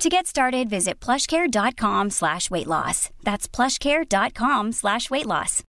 To get started, visit plushcare.com slash weight loss. That's plushcare.com slash weight loss.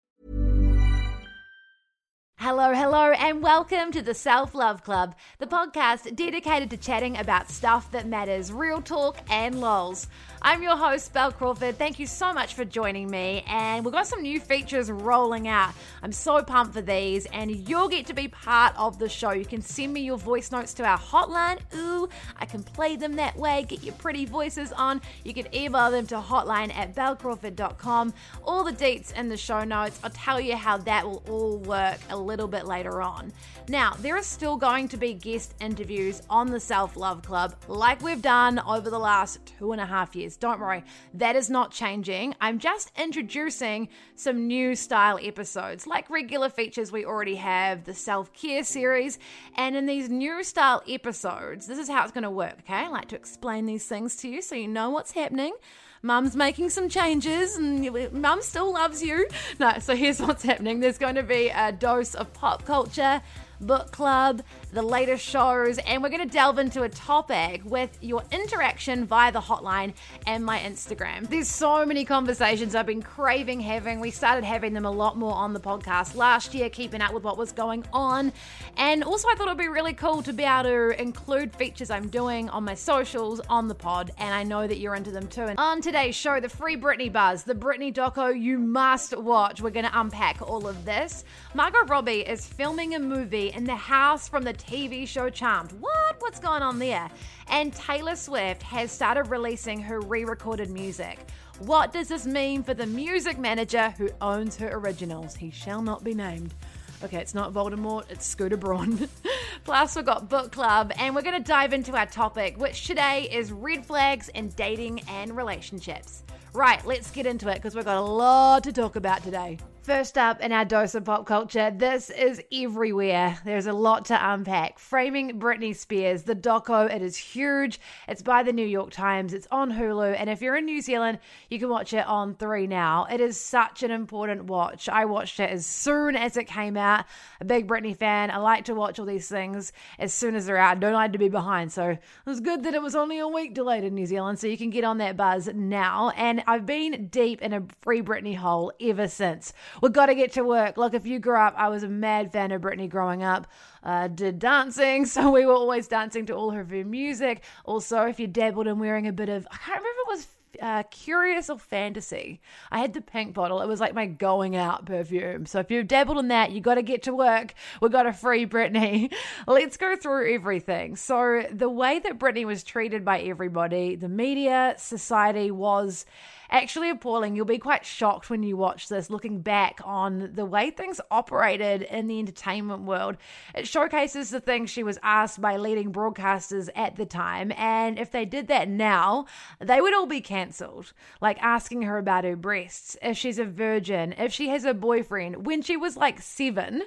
Hello, hello, and welcome to the Self Love Club, the podcast dedicated to chatting about stuff that matters, real talk and lols. I'm your host, Bel Crawford. Thank you so much for joining me. And we've got some new features rolling out. I'm so pumped for these, and you'll get to be part of the show. You can send me your voice notes to our hotline. Ooh, I can play them that way. Get your pretty voices on. You can email them to hotline at belcrawford.com. All the deets in the show notes. I'll tell you how that will all work a little bit later on. Now, there are still going to be guest interviews on the Self Love Club, like we've done over the last two and a half years. Don't worry, that is not changing. I'm just introducing some new style episodes, like regular features we already have, the self care series. And in these new style episodes, this is how it's going to work, okay? I like to explain these things to you so you know what's happening. Mum's making some changes and mum still loves you. No, so here's what's happening there's going to be a dose of pop culture book club, the latest shows, and we're going to delve into a topic with your interaction via the hotline and my Instagram. There's so many conversations I've been craving having. We started having them a lot more on the podcast last year, keeping up with what was going on. And also, I thought it would be really cool to be able to include features I'm doing on my socials on the pod, and I know that you're into them too. And on today's show, the free Britney buzz, the Britney doco you must watch. We're going to unpack all of this. Margot Robbie is filming a movie in the house from the TV show Charmed. What? What's going on there? And Taylor Swift has started releasing her re recorded music. What does this mean for the music manager who owns her originals? He shall not be named. Okay, it's not Voldemort, it's Scooter Braun. Plus, we've got book club, and we're going to dive into our topic, which today is red flags in dating and relationships. Right, let's get into it because we've got a lot to talk about today. First up in our dose of pop culture, this is everywhere. There's a lot to unpack. Framing Britney Spears, the doco, it is huge. It's by the New York Times. It's on Hulu, and if you're in New Zealand, you can watch it on 3 now. It is such an important watch. I watched it as soon as it came out. A big Britney fan. I like to watch all these things as soon as they're out. I don't like to be behind. So it was good that it was only a week delayed in New Zealand, so you can get on that buzz now. And I've been deep in a free Britney hole ever since we've got to get to work. Look, if you grew up, I was a mad fan of Britney growing up. Uh, did dancing, so we were always dancing to all of her music. Also, if you dabbled in wearing a bit of, I can't remember if it was uh, curious or fantasy. I had the pink bottle. It was like my going out perfume. So if you've dabbled in that, you got to get to work. We got a free Britney. Let's go through everything. So the way that Britney was treated by everybody, the media, society was actually appalling. You'll be quite shocked when you watch this, looking back on the way things operated in the entertainment world. It showcases the things she was asked by leading broadcasters at the time, and if they did that now, they would all be cancelled. Like asking her about her breasts, if she's a virgin, if she has a boyfriend, when she was like seven.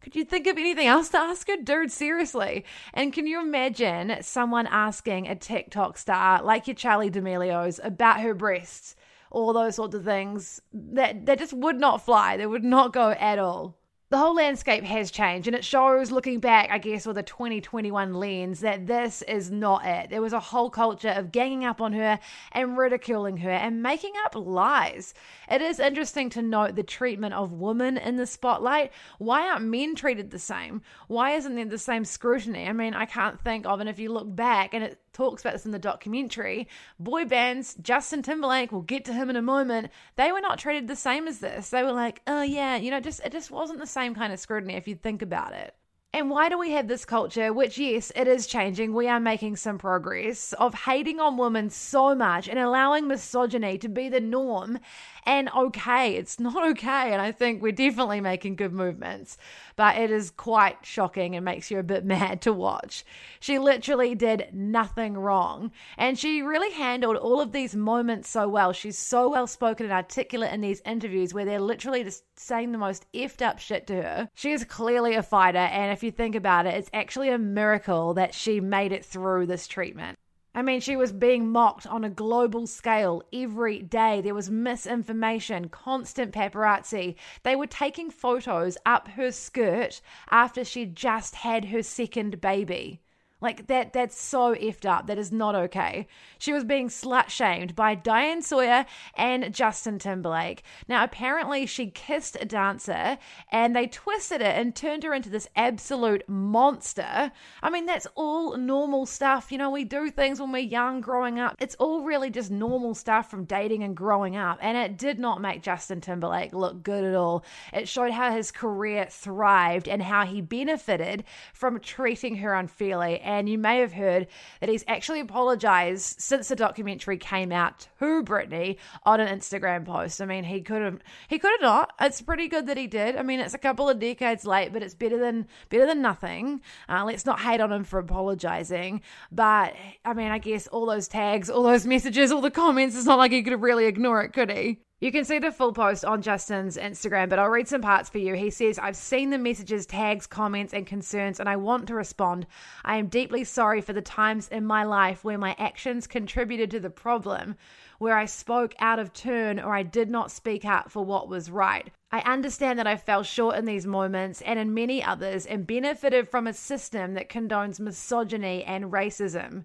Could you think of anything else to ask her? Dude, seriously. And can you imagine someone asking a TikTok star like your Charli D'Amelio's about her breasts? All those sorts of things that that just would not fly. They would not go at all. The whole landscape has changed and it shows looking back i guess with a 2021 lens that this is not it. There was a whole culture of ganging up on her and ridiculing her and making up lies. It is interesting to note the treatment of women in the spotlight. Why aren't men treated the same? Why isn't there the same scrutiny? I mean i can't think of and if you look back and it talks about this in the documentary. Boy bands, Justin Timberlake, we'll get to him in a moment, they were not treated the same as this. They were like, oh yeah, you know, just it just wasn't the same kind of scrutiny if you think about it. And why do we have this culture, which, yes, it is changing, we are making some progress, of hating on women so much and allowing misogyny to be the norm and okay. It's not okay. And I think we're definitely making good movements, but it is quite shocking and makes you a bit mad to watch. She literally did nothing wrong. And she really handled all of these moments so well. She's so well spoken and articulate in these interviews where they're literally just saying the most effed up shit to her. She is clearly a fighter. And if you think about it, it's actually a miracle that she made it through this treatment. I mean, she was being mocked on a global scale every day. There was misinformation, constant paparazzi. They were taking photos up her skirt after she just had her second baby. Like that that's so effed up. That is not okay. She was being slut shamed by Diane Sawyer and Justin Timberlake. Now apparently she kissed a dancer and they twisted it and turned her into this absolute monster. I mean that's all normal stuff. You know, we do things when we're young growing up. It's all really just normal stuff from dating and growing up. And it did not make Justin Timberlake look good at all. It showed how his career thrived and how he benefited from treating her unfairly and you may have heard that he's actually apologized since the documentary came out to Britney on an Instagram post. I mean, he could have he could have not. It's pretty good that he did. I mean, it's a couple of decades late, but it's better than better than nothing. Uh, let's not hate on him for apologizing. But I mean, I guess all those tags, all those messages, all the comments. It's not like he could really ignore it, could he? You can see the full post on Justin's Instagram, but I'll read some parts for you. He says, I've seen the messages, tags, comments, and concerns, and I want to respond. I am deeply sorry for the times in my life where my actions contributed to the problem, where I spoke out of turn or I did not speak out for what was right. I understand that I fell short in these moments and in many others and benefited from a system that condones misogyny and racism.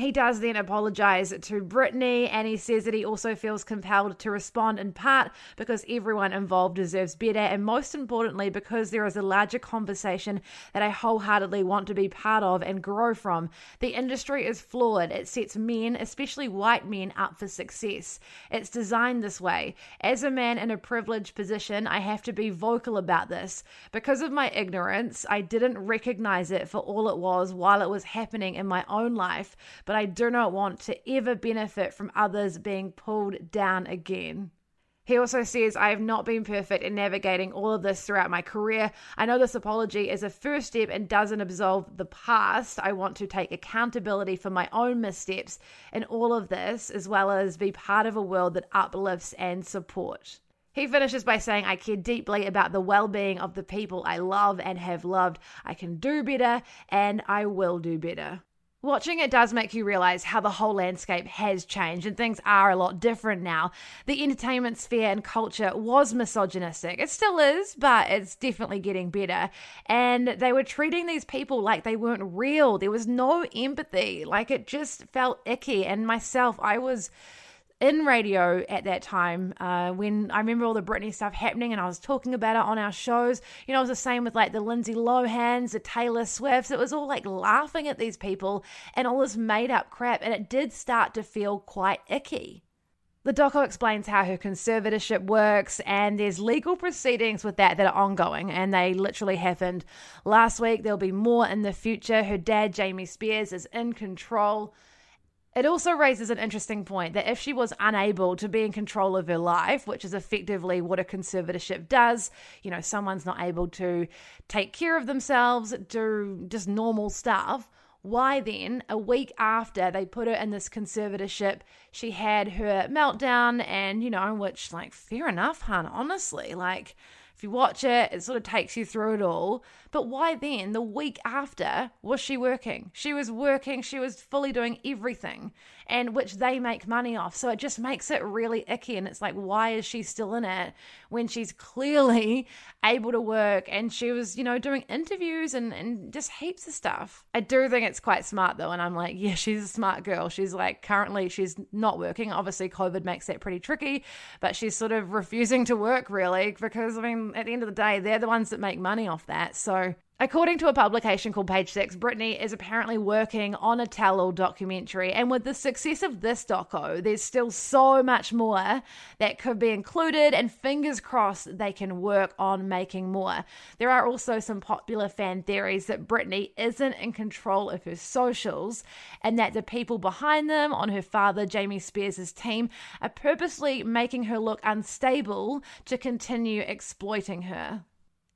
He does then apologize to Britney and he says that he also feels compelled to respond in part because everyone involved deserves better and most importantly because there is a larger conversation that I wholeheartedly want to be part of and grow from. The industry is flawed. It sets men, especially white men, up for success. It's designed this way. As a man in a privileged position, I have to be vocal about this. Because of my ignorance, I didn't recognize it for all it was while it was happening in my own life but I do not want to ever benefit from others being pulled down again. He also says, I have not been perfect in navigating all of this throughout my career. I know this apology is a first step and doesn't absolve the past. I want to take accountability for my own missteps in all of this, as well as be part of a world that uplifts and supports. He finishes by saying, I care deeply about the well being of the people I love and have loved. I can do better and I will do better. Watching it does make you realize how the whole landscape has changed and things are a lot different now. The entertainment sphere and culture was misogynistic. It still is, but it's definitely getting better. And they were treating these people like they weren't real. There was no empathy. Like it just felt icky. And myself, I was in radio at that time uh, when I remember all the Britney stuff happening and I was talking about it on our shows. You know, it was the same with like the Lindsay Lohans, the Taylor Swifts. It was all like laughing at these people and all this made up crap. And it did start to feel quite icky. The doco explains how her conservatorship works, and there's legal proceedings with that that are ongoing, and they literally happened last week. There'll be more in the future. Her dad, Jamie Spears, is in control. It also raises an interesting point that if she was unable to be in control of her life, which is effectively what a conservatorship does, you know, someone's not able to take care of themselves, do just normal stuff, why then, a week after they put her in this conservatorship, she had her meltdown and, you know, which, like, fair enough, hun, honestly. Like, if you watch it, it sort of takes you through it all. But why then, the week after, was she working? She was working, she was fully doing everything, and which they make money off. So it just makes it really icky. And it's like, why is she still in it when she's clearly able to work and she was, you know, doing interviews and, and just heaps of stuff? I do think it's quite smart though. And I'm like, yeah, she's a smart girl. She's like, currently, she's not working. Obviously, COVID makes that pretty tricky, but she's sort of refusing to work really because, I mean, at the end of the day, they're the ones that make money off that. So According to a publication called Page Six, Britney is apparently working on a tell all documentary. And with the success of this doco, there's still so much more that could be included, and fingers crossed they can work on making more. There are also some popular fan theories that Britney isn't in control of her socials and that the people behind them on her father, Jamie Spears' team, are purposely making her look unstable to continue exploiting her.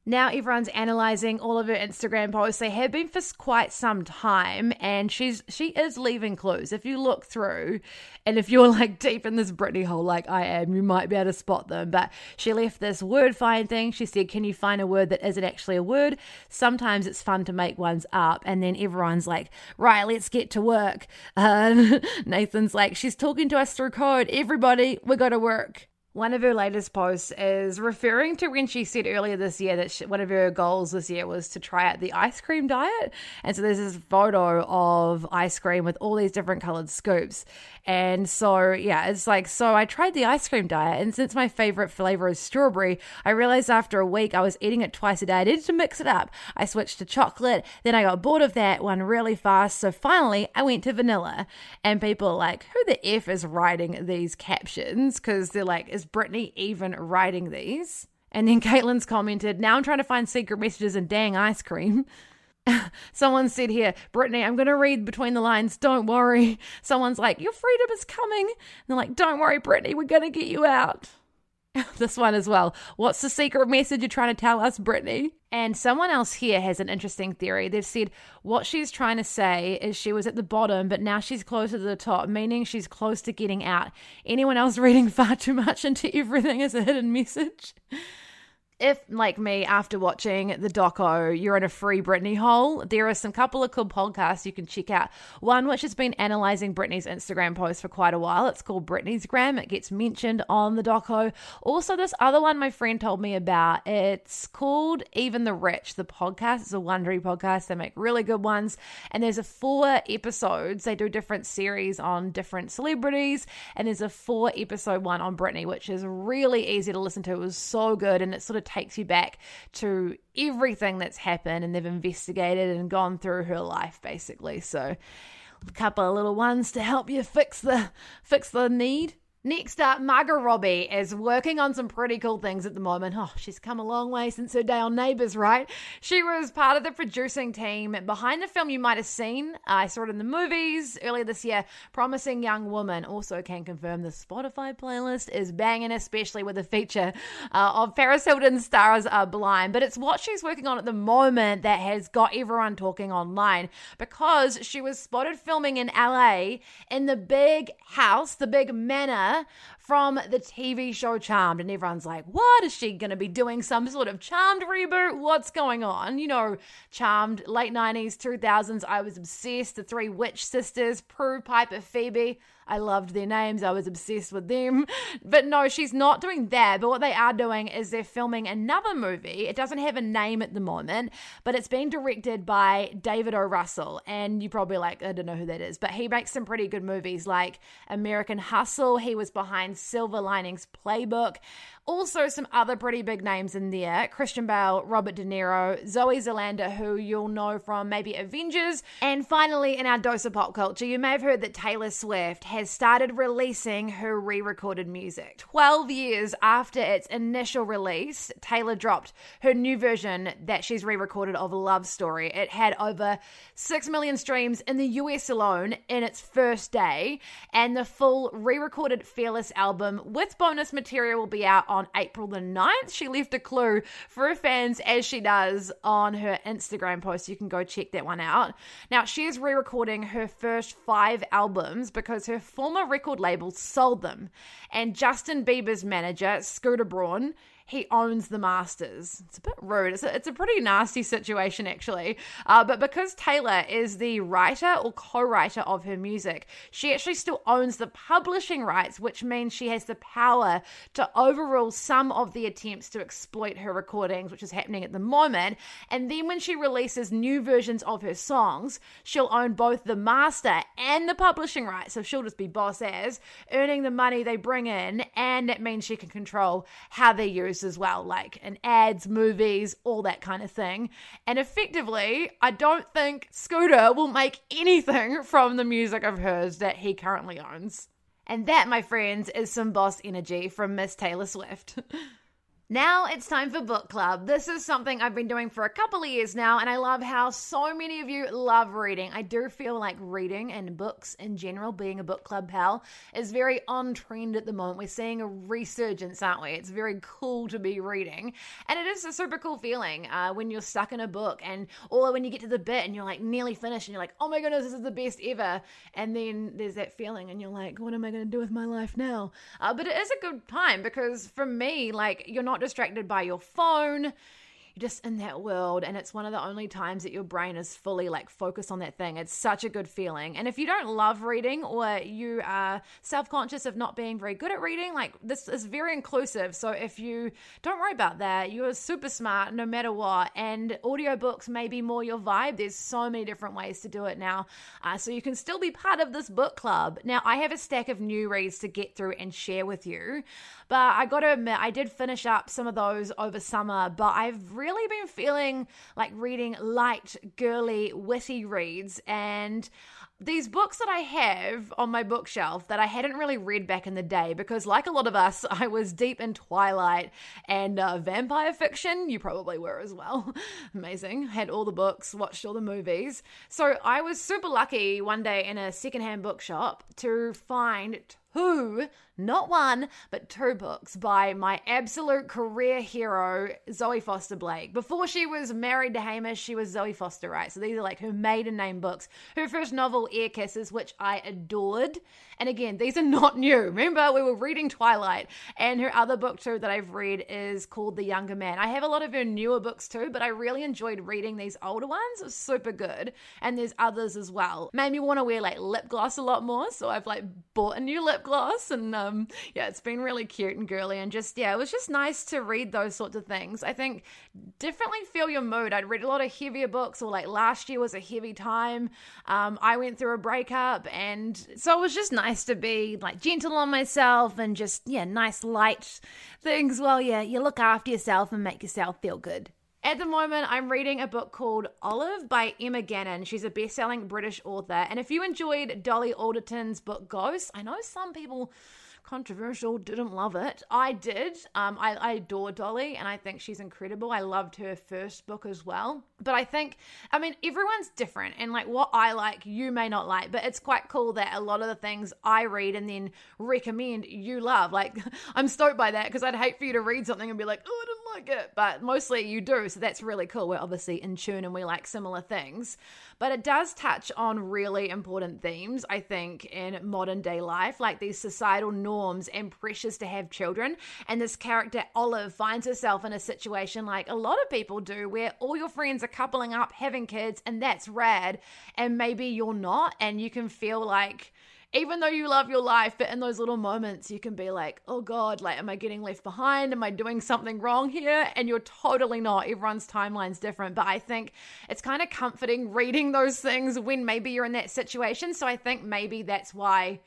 Now everyone's analyzing all of her Instagram posts. They have been for quite some time, and she's she is leaving clues. If you look through, and if you're like deep in this Britney hole, like I am, you might be able to spot them. But she left this word find thing. She said, "Can you find a word that isn't actually a word?" Sometimes it's fun to make ones up, and then everyone's like, "Right, let's get to work." Uh, Nathan's like, "She's talking to us through code. Everybody, we got to work." One of her latest posts is referring to when she said earlier this year that she, one of her goals this year was to try out the ice cream diet. And so there's this photo of ice cream with all these different colored scoops. And so, yeah, it's like, so I tried the ice cream diet. And since my favorite flavor is strawberry, I realized after a week I was eating it twice a day. I needed to mix it up. I switched to chocolate. Then I got bored of that one really fast. So finally, I went to vanilla. And people are like, who the F is writing these captions? Because they're like, is Britney even writing these? And then Caitlin's commented, now I'm trying to find secret messages in dang ice cream. Someone said here, Britney, I'm going to read between the lines. Don't worry. Someone's like, Your freedom is coming. And they're like, Don't worry, Britney, we're going to get you out. this one as well. What's the secret message you're trying to tell us, Britney? And someone else here has an interesting theory. They've said what she's trying to say is she was at the bottom, but now she's closer to the top, meaning she's close to getting out. Anyone else reading far too much into everything as a hidden message? If, like me, after watching the doco, you're in a free Britney hole, there are some couple of cool podcasts you can check out. One which has been analyzing Britney's Instagram post for quite a while. It's called Britney's Gram. It gets mentioned on the doco. Also, this other one my friend told me about. It's called Even the Rich. The podcast it's a Wondery podcast. They make really good ones, and there's a four episodes. They do different series on different celebrities, and there's a four episode one on Britney, which is really easy to listen to. It was so good, and it sort of takes you back to everything that's happened and they've investigated and gone through her life basically. So a couple of little ones to help you fix the fix the need. Next up, Margot Robbie is working on some pretty cool things at the moment. Oh, she's come a long way since her day on Neighbours, right? She was part of the producing team behind the film you might have seen. I saw it in the movies earlier this year. Promising Young Woman also can confirm the Spotify playlist is banging, especially with the feature uh, of Paris Hilton's Stars Are Blind. But it's what she's working on at the moment that has got everyone talking online because she was spotted filming in LA in the big house, the big manor from the TV show Charmed. And everyone's like, what? Is she going to be doing some sort of Charmed reboot? What's going on? You know, Charmed, late 90s, 2000s. I was obsessed. The three witch sisters, Prue, Piper, Phoebe. I loved their names. I was obsessed with them. But no, she's not doing that. But what they are doing is they're filming another movie. It doesn't have a name at the moment, but it's being directed by David O. Russell. And you probably like, I don't know who that is, but he makes some pretty good movies like American Hustle. He was behind Silver Linings Playbook. Also, some other pretty big names in there Christian Bale, Robert De Niro, Zoe Saldana, who you'll know from maybe Avengers. And finally, in our dose of pop culture, you may have heard that Taylor Swift has started releasing her re recorded music. 12 years after its initial release, Taylor dropped her new version that she's re recorded of Love Story. It had over 6 million streams in the US alone in its first day, and the full re recorded Fearless album with bonus material will be out on April the 9th. She left a clue for her fans as she does on her Instagram post. You can go check that one out. Now, she is re recording her first five albums because her former record label sold them. And Justin Bieber's manager, Scooter Braun, he owns the masters. It's a bit rude. It's a, it's a pretty nasty situation, actually. Uh, but because Taylor is the writer or co writer of her music, she actually still owns the publishing rights, which means she has the power to overrule some of the attempts to exploit her recordings, which is happening at the moment. And then when she releases new versions of her songs, she'll own both the master and the publishing rights. So she'll just be boss as, earning the money they bring in, and that means she can control how they use as well, like in ads, movies, all that kind of thing. And effectively, I don't think Scooter will make anything from the music of hers that he currently owns. And that, my friends, is some boss energy from Miss Taylor Swift. Now it's time for book club. This is something I've been doing for a couple of years now, and I love how so many of you love reading. I do feel like reading and books in general, being a book club pal, is very on trend at the moment. We're seeing a resurgence, aren't we? It's very cool to be reading, and it is a super cool feeling uh, when you're stuck in a book, and or when you get to the bit and you're like nearly finished, and you're like, oh my goodness, this is the best ever, and then there's that feeling, and you're like, what am I going to do with my life now? Uh, but it is a good time because for me, like, you're not not distracted by your phone. You're just in that world and it's one of the only times that your brain is fully like focused on that thing. It's such a good feeling. And if you don't love reading or you are self-conscious of not being very good at reading like this is very inclusive. So if you don't worry about that. You're super smart no matter what and audiobooks may be more your vibe. There's so many different ways to do it now uh, so you can still be part of this book club. Now i have a stack of new reads to get through and share with you but i gotta admit i did finish up some of those over summer but i've really been feeling like reading light, girly, witty reads. And these books that I have on my bookshelf that I hadn't really read back in the day because, like a lot of us, I was deep in Twilight and uh, vampire fiction. You probably were as well. Amazing. Had all the books, watched all the movies. So I was super lucky one day in a secondhand bookshop to find two, not one, but two books by my absolute career hero, Zoe Foster Blake. Before she was married to Hamish, she was Zoe Foster, right? So these are like her maiden name books. Her first novel, Air Kisses, which I adored. And again, these are not new. Remember, we were reading Twilight, and her other book too that I've read is called The Younger Man. I have a lot of her newer books too, but I really enjoyed reading these older ones. Super good. And there's others as well. Made me want to wear like lip gloss a lot more, so I've like bought a new lip gloss and uh, um yeah, it's been really cute and girly and just yeah, it was just nice to read those sorts of things. I think definitely feel your mood. I'd read a lot of heavier books or like last year was a heavy time. Um I went through a breakup and so it was just nice to be like gentle on myself and just yeah, nice light things. Well, yeah, you look after yourself and make yourself feel good. At the moment, I'm reading a book called Olive by Emma Gannon. She's a best selling British author. And if you enjoyed Dolly Alderton's book Ghost, I know some people controversial, didn't love it. I did. Um, I, I adore Dolly and I think she's incredible. I loved her first book as well. But I think, I mean, everyone's different and like what I like, you may not like, but it's quite cool that a lot of the things I read and then recommend you love. Like, I'm stoked by that because I'd hate for you to read something and be like, oh, I didn't like it. But mostly you do. So that's really cool. We're obviously in tune and we like similar things. But it does touch on really important themes, I think, in modern day life, like these societal norms and pressures to have children. And this character, Olive, finds herself in a situation like a lot of people do, where all your friends are coupling up, having kids, and that's rad. And maybe you're not, and you can feel like even though you love your life, but in those little moments, you can be like, oh God, like, am I getting left behind? Am I doing something wrong here? And you're totally not. Everyone's timeline's different. But I think it's kind of comforting reading those things when maybe you're in that situation. So I think maybe that's why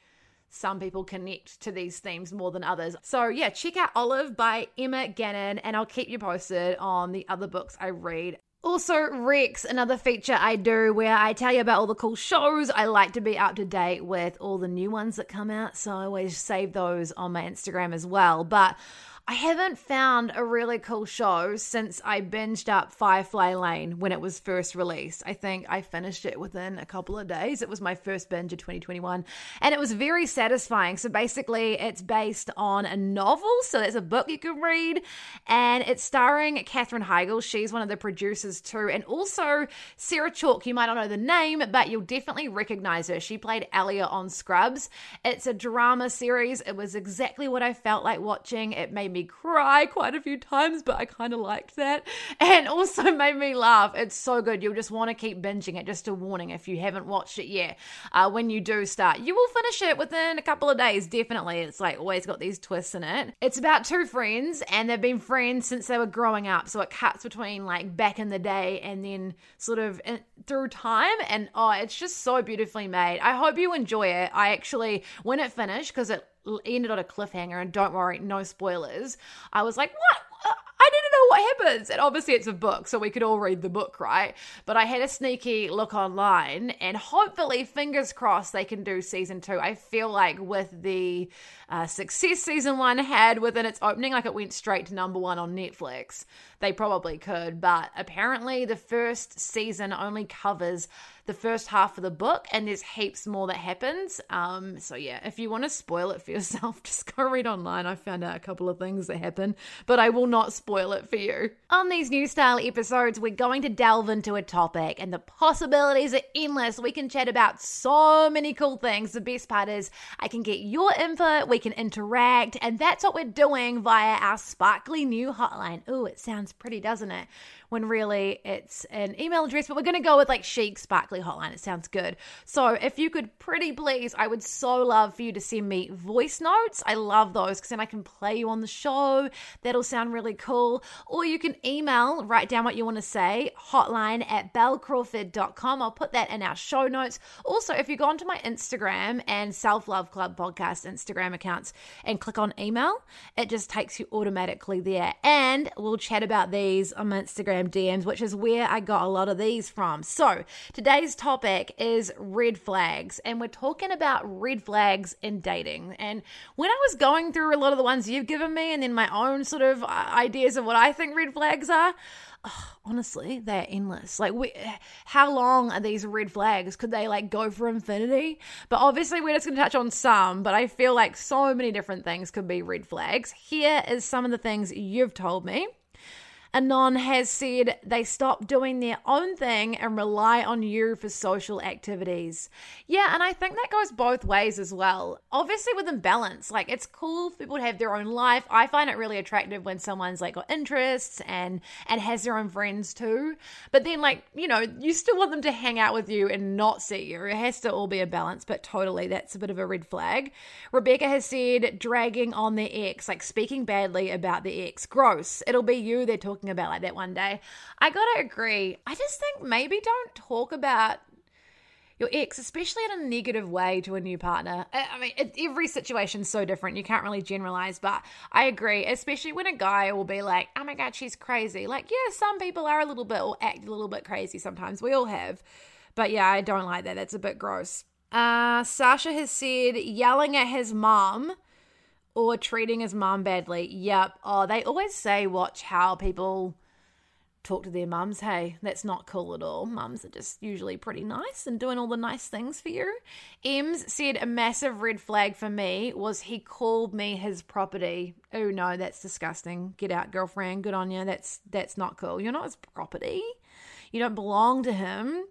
some people connect to these themes more than others. So, yeah, check out Olive by Emma Gannon, and I'll keep you posted on the other books I read also, Rex, another feature I do where I tell you about all the cool shows. I like to be up to date with all the new ones that come out, so I always save those on my Instagram as well. But I haven't found a really cool show since I binged up Firefly Lane when it was first released. I think I finished it within a couple of days. It was my first binge of 2021 and it was very satisfying. So basically, it's based on a novel. So there's a book you can read and it's starring Katherine Heigl. She's one of the producers too. And also Sarah Chalke. You might not know the name, but you'll definitely recognize her. She played Alia on Scrubs. It's a drama series. It was exactly what I felt like watching. It made me me cry quite a few times, but I kind of liked that. And also made me laugh. It's so good. You'll just want to keep binging it. Just a warning if you haven't watched it yet. Uh, when you do start, you will finish it within a couple of days, definitely. It's like always got these twists in it. It's about two friends, and they've been friends since they were growing up. So it cuts between like back in the day and then sort of in, through time. And oh, it's just so beautifully made. I hope you enjoy it. I actually, when it finished, because it ended on a cliffhanger, and don't worry, no spoilers. I was like, what? Uh, I didn't what happens. And obviously, it's a book, so we could all read the book, right? But I had a sneaky look online, and hopefully, fingers crossed, they can do season two. I feel like with the uh, success season one had within its opening, like it went straight to number one on Netflix, they probably could. But apparently, the first season only covers the first half of the book, and there's heaps more that happens. Um, so yeah, if you want to spoil it for yourself, just go read online. I found out a couple of things that happen, but I will not spoil it for you. On these new style episodes, we're going to delve into a topic, and the possibilities are endless. We can chat about so many cool things. The best part is I can get your input, we can interact, and that's what we're doing via our sparkly new hotline. Ooh, it sounds pretty, doesn't it? When really it's an email address, but we're going to go with like chic sparkly hotline. It sounds good. So if you could pretty please, I would so love for you to send me voice notes. I love those because then I can play you on the show. That'll sound really cool. Or you can email, write down what you want to say, hotline at belcrawford.com. I'll put that in our show notes. Also, if you go onto my Instagram and Self Love Club podcast Instagram accounts and click on email, it just takes you automatically there. And we'll chat about these on my Instagram Instagram DMs, which is where I got a lot of these from. So, today's topic is red flags, and we're talking about red flags in dating. And when I was going through a lot of the ones you've given me, and then my own sort of uh, ideas of what I think red flags are, oh, honestly, they're endless. Like, we, how long are these red flags? Could they like go for infinity? But obviously, we're just going to touch on some. But I feel like so many different things could be red flags. Here is some of the things you've told me. Anon has said they stop doing their own thing and rely on you for social activities. Yeah, and I think that goes both ways as well. Obviously, within balance, like it's cool people have their own life. I find it really attractive when someone's like got interests and and has their own friends too. But then, like you know, you still want them to hang out with you and not see you. It has to all be a balance. But totally, that's a bit of a red flag. Rebecca has said dragging on their ex, like speaking badly about the ex, gross. It'll be you they're talking talking about like that one day. I gotta agree. I just think maybe don't talk about your ex, especially in a negative way to a new partner. I mean, it, every situation's so different. You can't really generalize, but I agree, especially when a guy will be like, oh my God, she's crazy. Like, yeah, some people are a little bit or act a little bit crazy sometimes. We all have. But yeah, I don't like that. That's a bit gross. Uh, Sasha has said yelling at his mom or treating his mom badly. Yep. Oh, they always say watch how people talk to their mums. Hey, that's not cool at all. Mums are just usually pretty nice and doing all the nice things for you. Ems said a massive red flag for me was he called me his property. Oh no, that's disgusting. Get out, girlfriend. Good on you. That's that's not cool. You're not his property. You don't belong to him.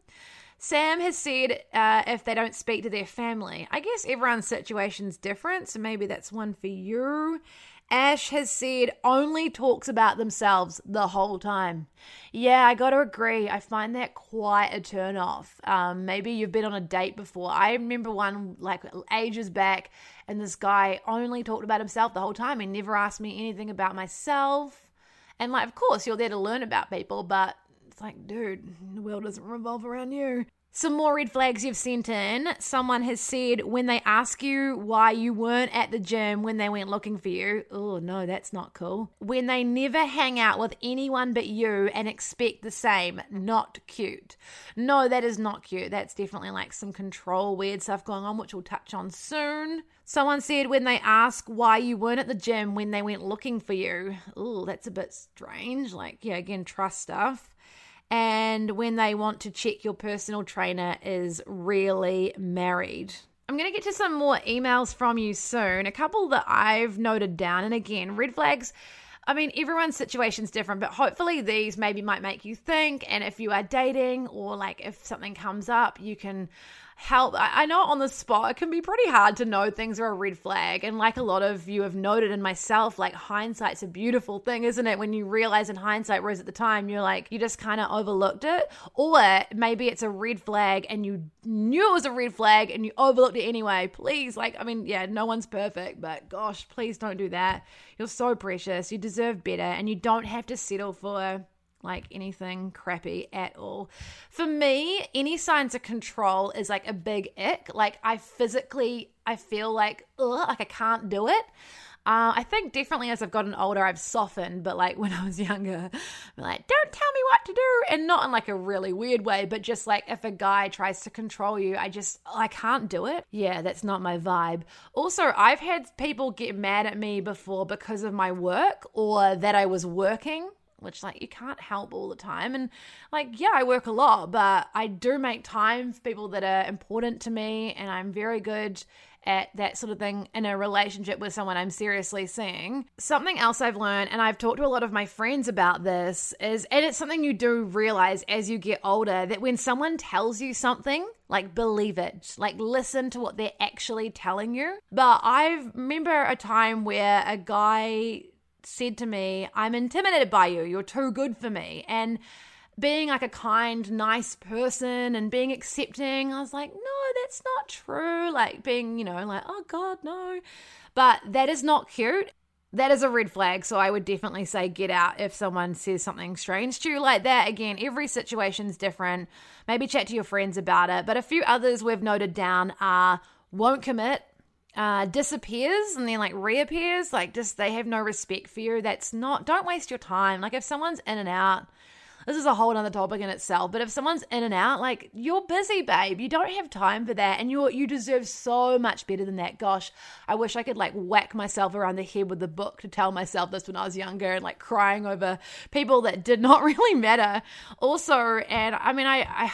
Sam has said uh, if they don't speak to their family. I guess everyone's situation's different, so maybe that's one for you. Ash has said only talks about themselves the whole time. Yeah, I got to agree. I find that quite a turn off. Um, maybe you've been on a date before. I remember one like ages back, and this guy only talked about himself the whole time. He never asked me anything about myself. And like, of course, you're there to learn about people, but it's like, dude, the world doesn't revolve around you. Some more red flags you've sent in. Someone has said when they ask you why you weren't at the gym when they went looking for you. Oh, no, that's not cool. When they never hang out with anyone but you and expect the same. Not cute. No, that is not cute. That's definitely like some control, weird stuff going on, which we'll touch on soon. Someone said when they ask why you weren't at the gym when they went looking for you. Oh, that's a bit strange. Like, yeah, again, trust stuff and when they want to check your personal trainer is really married. I'm going to get to some more emails from you soon. A couple that I've noted down. And again, red flags. I mean, everyone's situation's different, but hopefully these maybe might make you think. And if you are dating or like if something comes up, you can help. I know on the spot, it can be pretty hard to know things are a red flag. And like a lot of you have noted in myself, like hindsight's a beautiful thing, isn't it? When you realize in hindsight, whereas at the time you're like, you just kind of overlooked it. Or maybe it's a red flag and you knew it was a red flag and you overlooked it anyway. Please, like, I mean, yeah, no one's perfect, but gosh, please don't do that. You're so precious. You deserve better and you don't have to settle for like anything crappy at all. For me, any signs of control is like a big ick. Like I physically, I feel like, ugh, like I can't do it. Uh, I think definitely as I've gotten older, I've softened, but like when I was younger, I'm like, don't tell me what to do. And not in like a really weird way, but just like if a guy tries to control you, I just, I can't do it. Yeah, that's not my vibe. Also, I've had people get mad at me before because of my work or that I was working which like you can't help all the time and like yeah i work a lot but i do make time for people that are important to me and i'm very good at that sort of thing in a relationship with someone I'm seriously seeing. Something else I've learned, and I've talked to a lot of my friends about this, is, and it's something you do realize as you get older, that when someone tells you something, like believe it, like listen to what they're actually telling you. But I remember a time where a guy said to me, I'm intimidated by you, you're too good for me. And being like a kind, nice person and being accepting. I was like, no, that's not true. Like being, you know, like, oh God, no. But that is not cute. That is a red flag. So I would definitely say get out if someone says something strange to you like that. Again, every situation is different. Maybe chat to your friends about it. But a few others we've noted down are won't commit, uh, disappears and then like reappears. Like just they have no respect for you. That's not, don't waste your time. Like if someone's in and out, this is a whole other topic in itself. But if someone's in and out, like you're busy, babe. You don't have time for that, and you you deserve so much better than that. Gosh, I wish I could like whack myself around the head with the book to tell myself this when I was younger, and like crying over people that did not really matter. Also, and I mean, I I,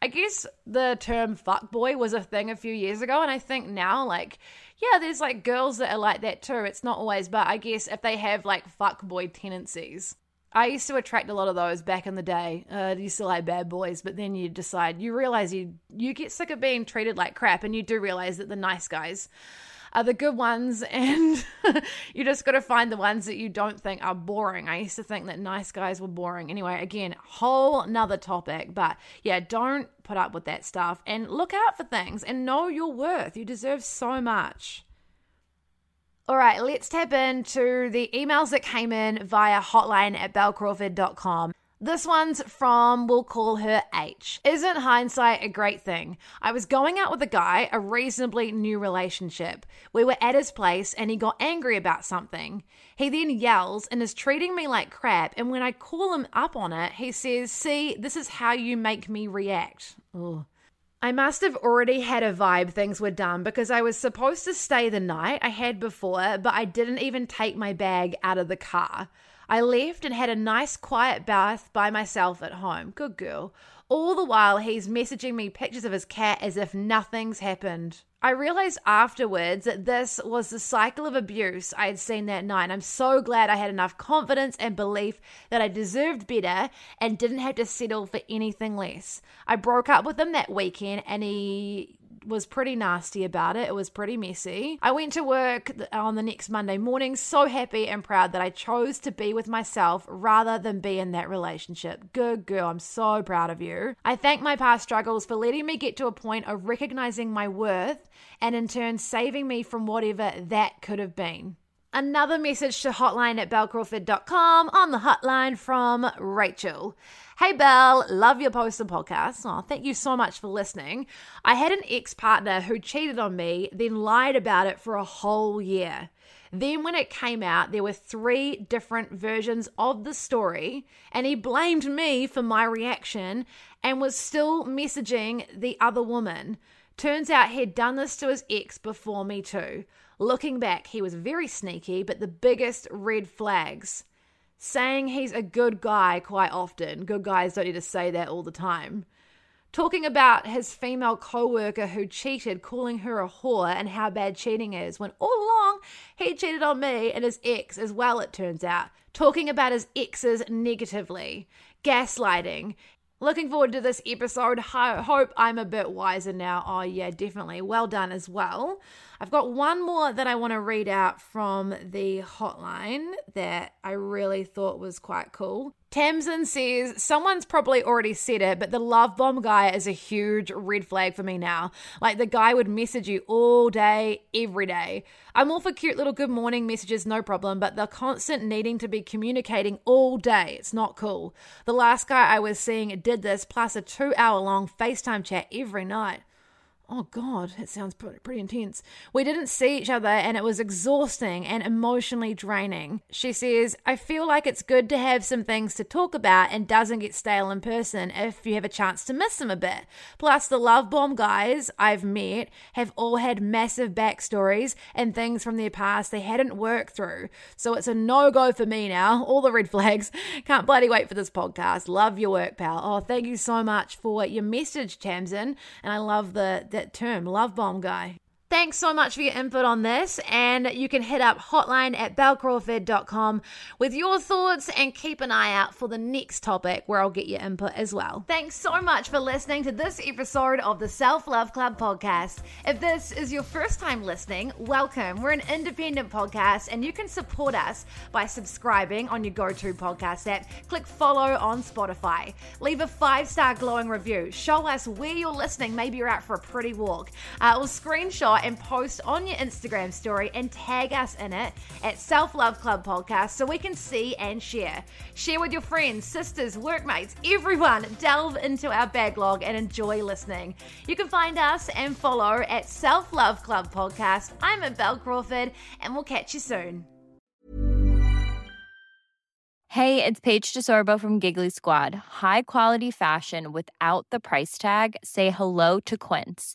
I guess the term fuck boy was a thing a few years ago, and I think now like yeah, there's like girls that are like that too. It's not always, but I guess if they have like fuck boy tendencies, I used to attract a lot of those back in the day. Uh, you still like bad boys, but then you decide, you realize you you get sick of being treated like crap, and you do realize that the nice guys are the good ones, and you just got to find the ones that you don't think are boring. I used to think that nice guys were boring. Anyway, again, whole another topic, but yeah, don't put up with that stuff and look out for things and know your worth. You deserve so much. All right, let's tap into the emails that came in via hotline at belcrawford.com. This one's from, we'll call her H. Isn't hindsight a great thing? I was going out with a guy, a reasonably new relationship. We were at his place and he got angry about something. He then yells and is treating me like crap. And when I call him up on it, he says, See, this is how you make me react. Ugh. I must have already had a vibe things were done because I was supposed to stay the night I had before, but I didn't even take my bag out of the car. I left and had a nice quiet bath by myself at home. Good girl. All the while, he's messaging me pictures of his cat as if nothing's happened. I realized afterwards that this was the cycle of abuse I had seen that night. I'm so glad I had enough confidence and belief that I deserved better and didn't have to settle for anything less. I broke up with him that weekend and he was pretty nasty about it. It was pretty messy. I went to work on the next Monday morning so happy and proud that I chose to be with myself rather than be in that relationship. Good girl. I'm so proud of you. I thank my past struggles for letting me get to a point of recognizing my worth and in turn saving me from whatever that could have been. Another message to hotline at belcrawford.com on the hotline from Rachel. Hey, Bel, love your post and podcast. Oh, thank you so much for listening. I had an ex partner who cheated on me, then lied about it for a whole year. Then, when it came out, there were three different versions of the story, and he blamed me for my reaction and was still messaging the other woman. Turns out he'd done this to his ex before me, too. Looking back, he was very sneaky, but the biggest red flags saying he's a good guy quite often. Good guys don't need to say that all the time. Talking about his female co worker who cheated, calling her a whore, and how bad cheating is, when all along he cheated on me and his ex as well, it turns out. Talking about his exes negatively, gaslighting, Looking forward to this episode. Ho- hope I'm a bit wiser now. Oh, yeah, definitely. Well done as well. I've got one more that I want to read out from the hotline that I really thought was quite cool. Tamsin says, Someone's probably already said it, but the love bomb guy is a huge red flag for me now. Like the guy would message you all day, every day. I'm all for cute little good morning messages, no problem, but the constant needing to be communicating all day, it's not cool. The last guy I was seeing did this, plus a two hour long FaceTime chat every night. Oh, God, it sounds pretty intense. We didn't see each other and it was exhausting and emotionally draining. She says, I feel like it's good to have some things to talk about and doesn't get stale in person if you have a chance to miss them a bit. Plus, the love bomb guys I've met have all had massive backstories and things from their past they hadn't worked through. So it's a no go for me now. All the red flags. Can't bloody wait for this podcast. Love your work, pal. Oh, thank you so much for your message, Tamsin. And I love the that term, love bomb guy. Thanks so much for your input on this, and you can hit up hotline at belcrawford.com with your thoughts and keep an eye out for the next topic where I'll get your input as well. Thanks so much for listening to this episode of the Self Love Club podcast. If this is your first time listening, welcome. We're an independent podcast, and you can support us by subscribing on your go to podcast app. Click follow on Spotify. Leave a five star glowing review. Show us where you're listening. Maybe you're out for a pretty walk. Uh, or screenshot and post on your Instagram story and tag us in it at Self Love Club Podcast so we can see and share. Share with your friends, sisters, workmates, everyone. Delve into our backlog and enjoy listening. You can find us and follow at Self Love Club Podcast. I'm at Bel Crawford, and we'll catch you soon. Hey, it's Paige DeSorbo from Giggly Squad. High quality fashion without the price tag? Say hello to Quince.